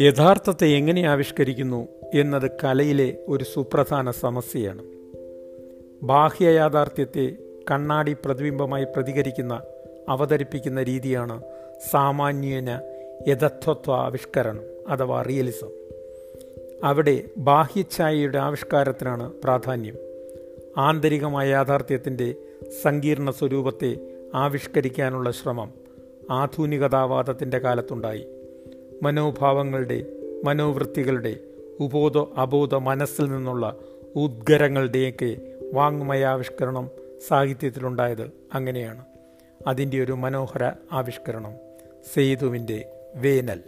യഥാർത്ഥത്തെ എങ്ങനെ ആവിഷ്കരിക്കുന്നു എന്നത് കലയിലെ ഒരു സുപ്രധാന സമസ്യയാണ്. ബാഹ്യ യാഥാർത്ഥ്യത്തെ കണ്ണാടി പ്രതിബിംബമായി പ്രതികരിക്കുന്ന അവതരിപ്പിക്കുന്ന രീതിയാണ് സാമാന്യേന യഥത്വത്വ ആവിഷ്കരണം അഥവാ റിയലിസം. അവിടെ ബാഹ്യഛായയുടെ ആവിഷ്കാരത്തിനാണ് പ്രാധാന്യം. ആന്തരികമായ യാഥാർത്ഥ്യത്തിന്റെ സങ്കീർണ സ്വരൂപത്തെ ആവിഷ്കരിക്കാനുള്ള ശ്രമം ആധുനികതാവാദത്തിന്റെ കാലത്തുണ്ടായി. മനോഭാവങ്ങളുടെ മനോവൃത്തികളുടെ ഉബോധ അബോധ മനസ്സിൽ നിന്നുള്ള ഉദ്ഗരങ്ങളുടെയൊക്കെ വാങ്മയാവിഷ്കരണം സാഹിത്യത്തിലുണ്ടായത് അങ്ങനെയാണ്. അതിന്റെ ഒരു മനോഹര ആവിഷ്കരണം സേതുവിന്റെ വേനൽ.